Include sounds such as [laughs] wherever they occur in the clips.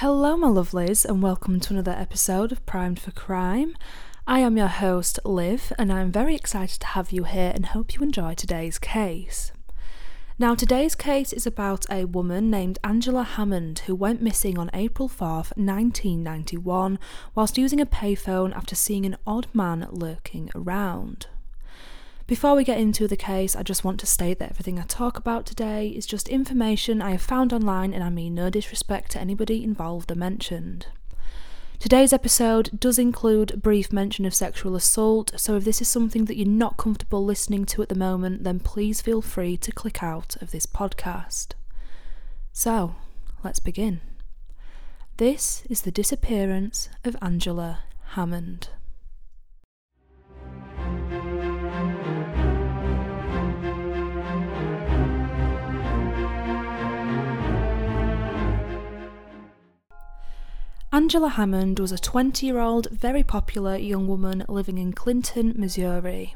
Hello, my lovelies, and welcome to another episode of Primed for Crime. I am your host, Liv, and I'm very excited to have you here and hope you enjoy today's case. Now, today's case is about a woman named Angela Hammond who went missing on April 4th, 1991, whilst using a payphone after seeing an odd man lurking around. Before we get into the case, I just want to state that everything I talk about today is just information I have found online and I mean no disrespect to anybody involved or mentioned. Today's episode does include a brief mention of sexual assault, so if this is something that you're not comfortable listening to at the moment, then please feel free to click out of this podcast. So, let's begin. This is the disappearance of Angela Hammond. Angela Hammond was a 20 year old, very popular young woman living in Clinton, Missouri.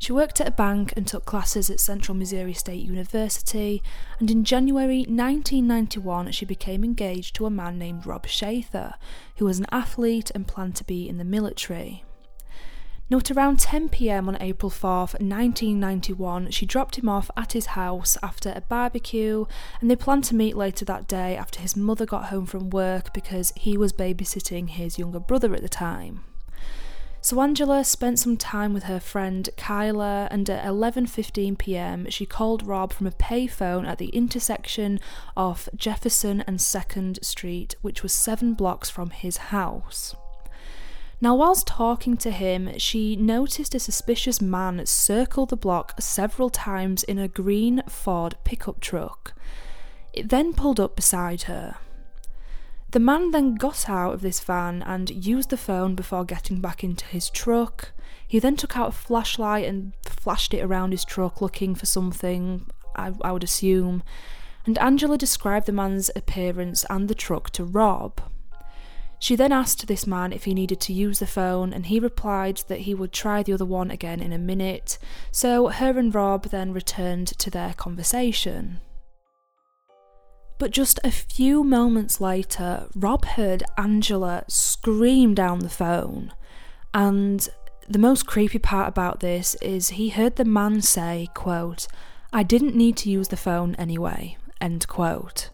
She worked at a bank and took classes at Central Missouri State University, and in January 1991 she became engaged to a man named Rob Shaver, who was an athlete and planned to be in the military. Now, at around 10 pm on April 4th, 1991, she dropped him off at his house after a barbecue, and they planned to meet later that day after his mother got home from work because he was babysitting his younger brother at the time. So Angela spent some time with her friend Kyla and at 11:15 p.m. she called Rob from a payphone at the intersection of Jefferson and 2nd Street, which was 7 blocks from his house. Now, whilst talking to him, she noticed a suspicious man circle the block several times in a green Ford pickup truck. It then pulled up beside her. The man then got out of this van and used the phone before getting back into his truck. He then took out a flashlight and flashed it around his truck looking for something, I, I would assume. And Angela described the man's appearance and the truck to Rob. She then asked this man if he needed to use the phone, and he replied that he would try the other one again in a minute. So her and Rob then returned to their conversation. But just a few moments later, Rob heard Angela scream down the phone. And the most creepy part about this is he heard the man say, quote, I didn't need to use the phone anyway, end quote.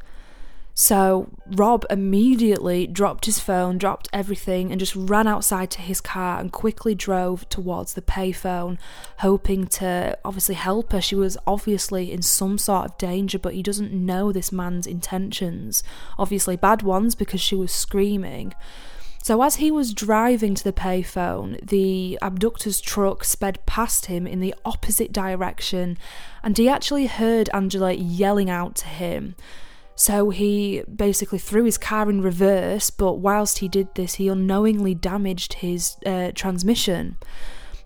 So Rob immediately dropped his phone, dropped everything, and just ran outside to his car and quickly drove towards the payphone, hoping to obviously help her. She was obviously in some sort of danger, but he doesn't know this man's intentions. Obviously, bad ones because she was screaming. So, as he was driving to the payphone, the abductor's truck sped past him in the opposite direction, and he actually heard Angela yelling out to him. So he basically threw his car in reverse, but whilst he did this, he unknowingly damaged his uh, transmission.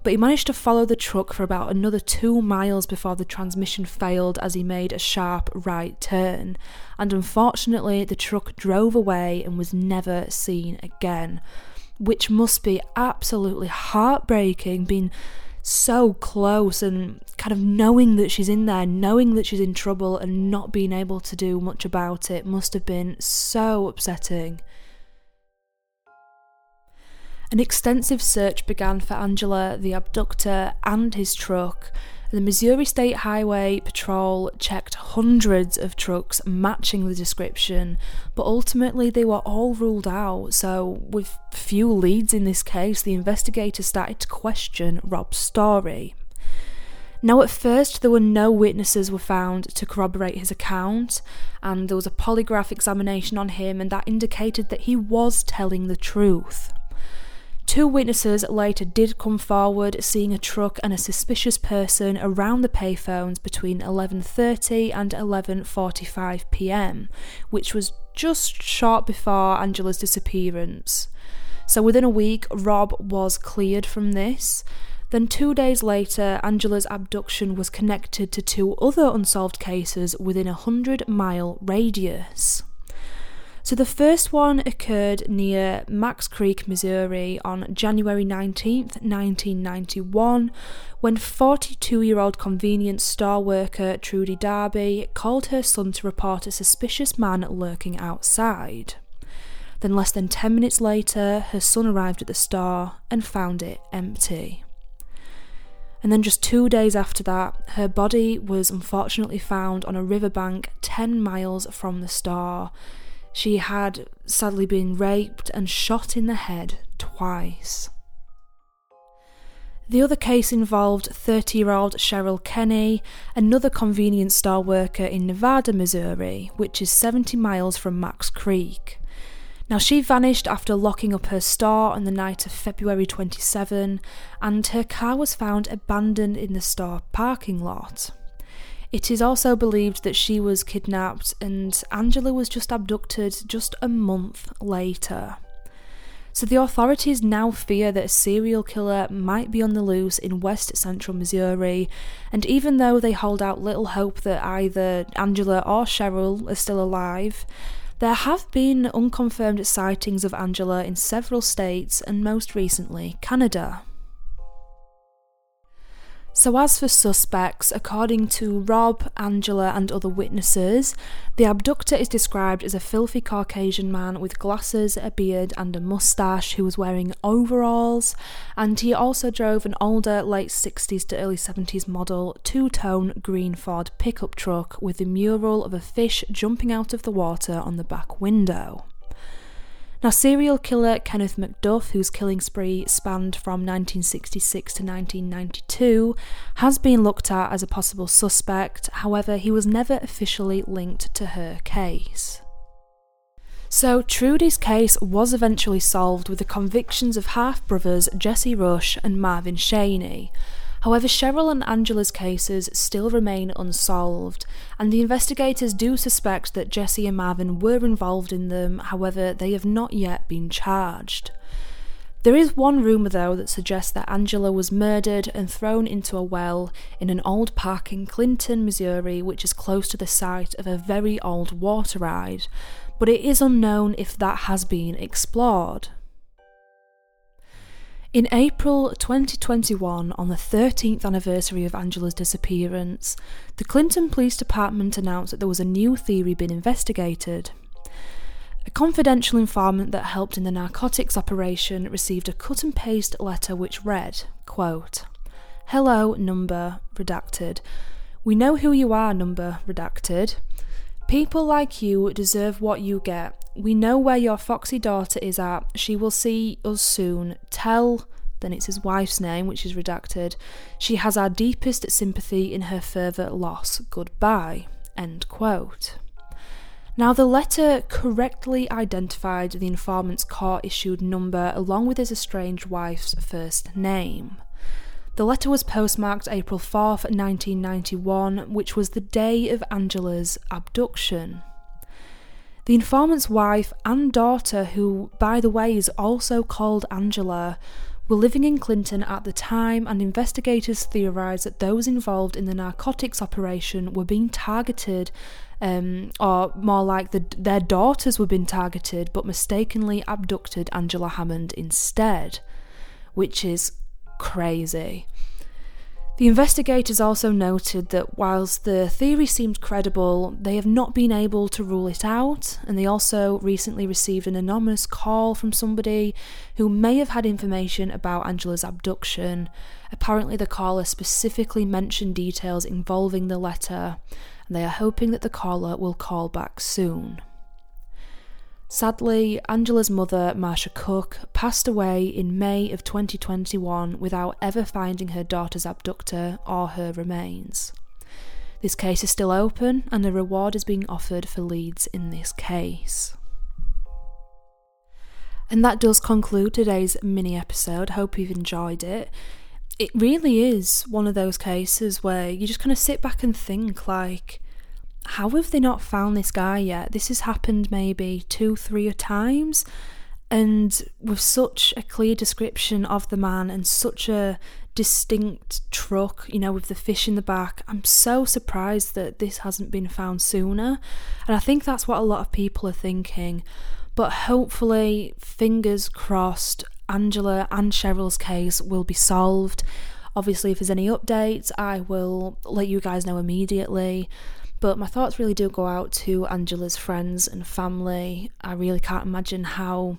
But he managed to follow the truck for about another two miles before the transmission failed as he made a sharp right turn. And unfortunately, the truck drove away and was never seen again, which must be absolutely heartbreaking, being so close and kind of knowing that she's in there, knowing that she's in trouble and not being able to do much about it must have been so upsetting. An extensive search began for Angela, the abductor, and his truck, the Missouri State Highway Patrol checked hundreds of trucks matching the description, but ultimately they were all ruled out. So, with few leads in this case, the investigators started to question Rob's story. Now, at first, there were no witnesses were found to corroborate his account, and there was a polygraph examination on him, and that indicated that he was telling the truth. Two witnesses later did come forward seeing a truck and a suspicious person around the payphones between 11:30 and 11:45 p.m., which was just short before Angela's disappearance. So within a week, Rob was cleared from this. Then, two days later, Angela's abduction was connected to two other unsolved cases within a 100 mile radius. So the first one occurred near Macks Creek, Missouri on January 19th, 1991, when 42 year old convenience store worker Trudy Darby called her son to report a suspicious man lurking outside. Then, less than 10 minutes later, her son arrived at the store and found it empty. And then, just two days after that, her body was unfortunately found on a riverbank 10 miles from the store. She had sadly been raped and shot in the head twice. The other case involved 30 year old Cheryl Kenny, another convenience store worker in Nevada, Missouri, which is 70 miles from Macks Creek. Now, she vanished after locking up her store on the night of February 27, and her car was found abandoned in the store parking lot. It is also believed that she was kidnapped and Angela was just abducted just a month later. So the authorities now fear that a serial killer might be on the loose in west central Missouri, and even though they hold out little hope that either Angela or Cheryl are still alive, there have been unconfirmed sightings of Angela in several states and most recently Canada. So, as for suspects, according to Rob, Angela, and other witnesses, the abductor is described as a filthy Caucasian man with glasses, a beard, and a mustache who was wearing overalls, and he also drove an older late 60s to early 70s model two tone green Ford pickup truck with the mural of a fish jumping out of the water on the back window. Now, serial killer Kenneth McDuff, whose killing spree spanned from 1966 to 1992, has been looked at as a possible suspect, however, he was never officially linked to her case. So, Trudy's case was eventually solved with the convictions of half brothers Jesse Rush and Marvin Shaney, However, Cheryl and Angela's cases still remain unsolved, and the investigators do suspect that Jesse and Marvin were involved in them, however, they have not yet been charged. There is one rumour, though, that suggests that Angela was murdered and thrown into a well in an old park in Clinton, Missouri, which is close to the site of a very old water ride, but it is unknown if that has been explored. In April 2021, on the 13th anniversary of Angela's disappearance, the Clinton Police Department announced that there was a new theory being investigated. A confidential informant that helped in the narcotics operation received a cut and paste letter which read, quote, Hello, number, redacted. We know who you are, number, redacted. People like you deserve what you get. We know where your foxy daughter is at. She will see us soon. Tell, then it's his wife's name, which is redacted. She has our deepest sympathy in her further loss. Goodbye. End quote. Now, the letter correctly identified the informant's court issued number along with his estranged wife's first name. The letter was postmarked April 4th, 1991, which was the day of Angela's abduction. The informant's wife and daughter, who, by the way, is also called Angela, were living in Clinton at the time, and investigators theorised that those involved in the narcotics operation were being targeted, um, or more like the, their daughters were being targeted, but mistakenly abducted Angela Hammond instead, which is crazy. The investigators also noted that whilst the theory seemed credible, they have not been able to rule it out, and they also recently received an anonymous call from somebody who may have had information about Angela's abduction. Apparently, the caller specifically mentioned details involving the letter, and they are hoping that the caller will call back soon. Sadly, Angela's mother, Marcia Cook, passed away in May of 2021 without ever finding her daughter's abductor or her remains. This case is still open, and a reward is being offered for leads in this case. And that does conclude today's mini episode. Hope you've enjoyed it. It really is one of those cases where you just kind of sit back and think, like, how have they not found this guy yet? This has happened maybe two, three times, and with such a clear description of the man and such a distinct truck, you know, with the fish in the back, I'm so surprised that this hasn't been found sooner. And I think that's what a lot of people are thinking. But hopefully, fingers crossed, Angela and Cheryl's case will be solved. Obviously, if there's any updates, I will let you guys know immediately. But my thoughts really do go out to Angela's friends and family. I really can't imagine how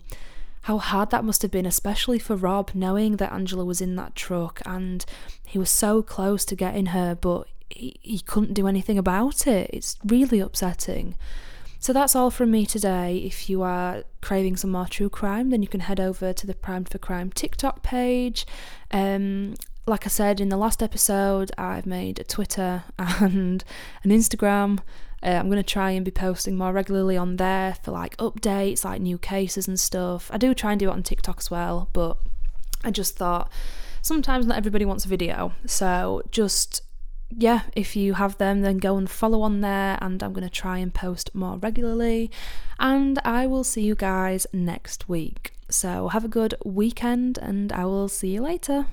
how hard that must have been, especially for Rob, knowing that Angela was in that truck and he was so close to getting her, but he, he couldn't do anything about it. It's really upsetting. So that's all from me today. If you are craving some more true crime, then you can head over to the Primed for Crime TikTok page. Um, like I said in the last episode, I've made a Twitter [laughs] and an Instagram. Uh, I'm going to try and be posting more regularly on there for like updates, like new cases and stuff. I do try and do it on TikTok as well, but I just thought sometimes not everybody wants a video. So just yeah, if you have them, then go and follow on there, and I'm going to try and post more regularly. And I will see you guys next week. So have a good weekend, and I will see you later.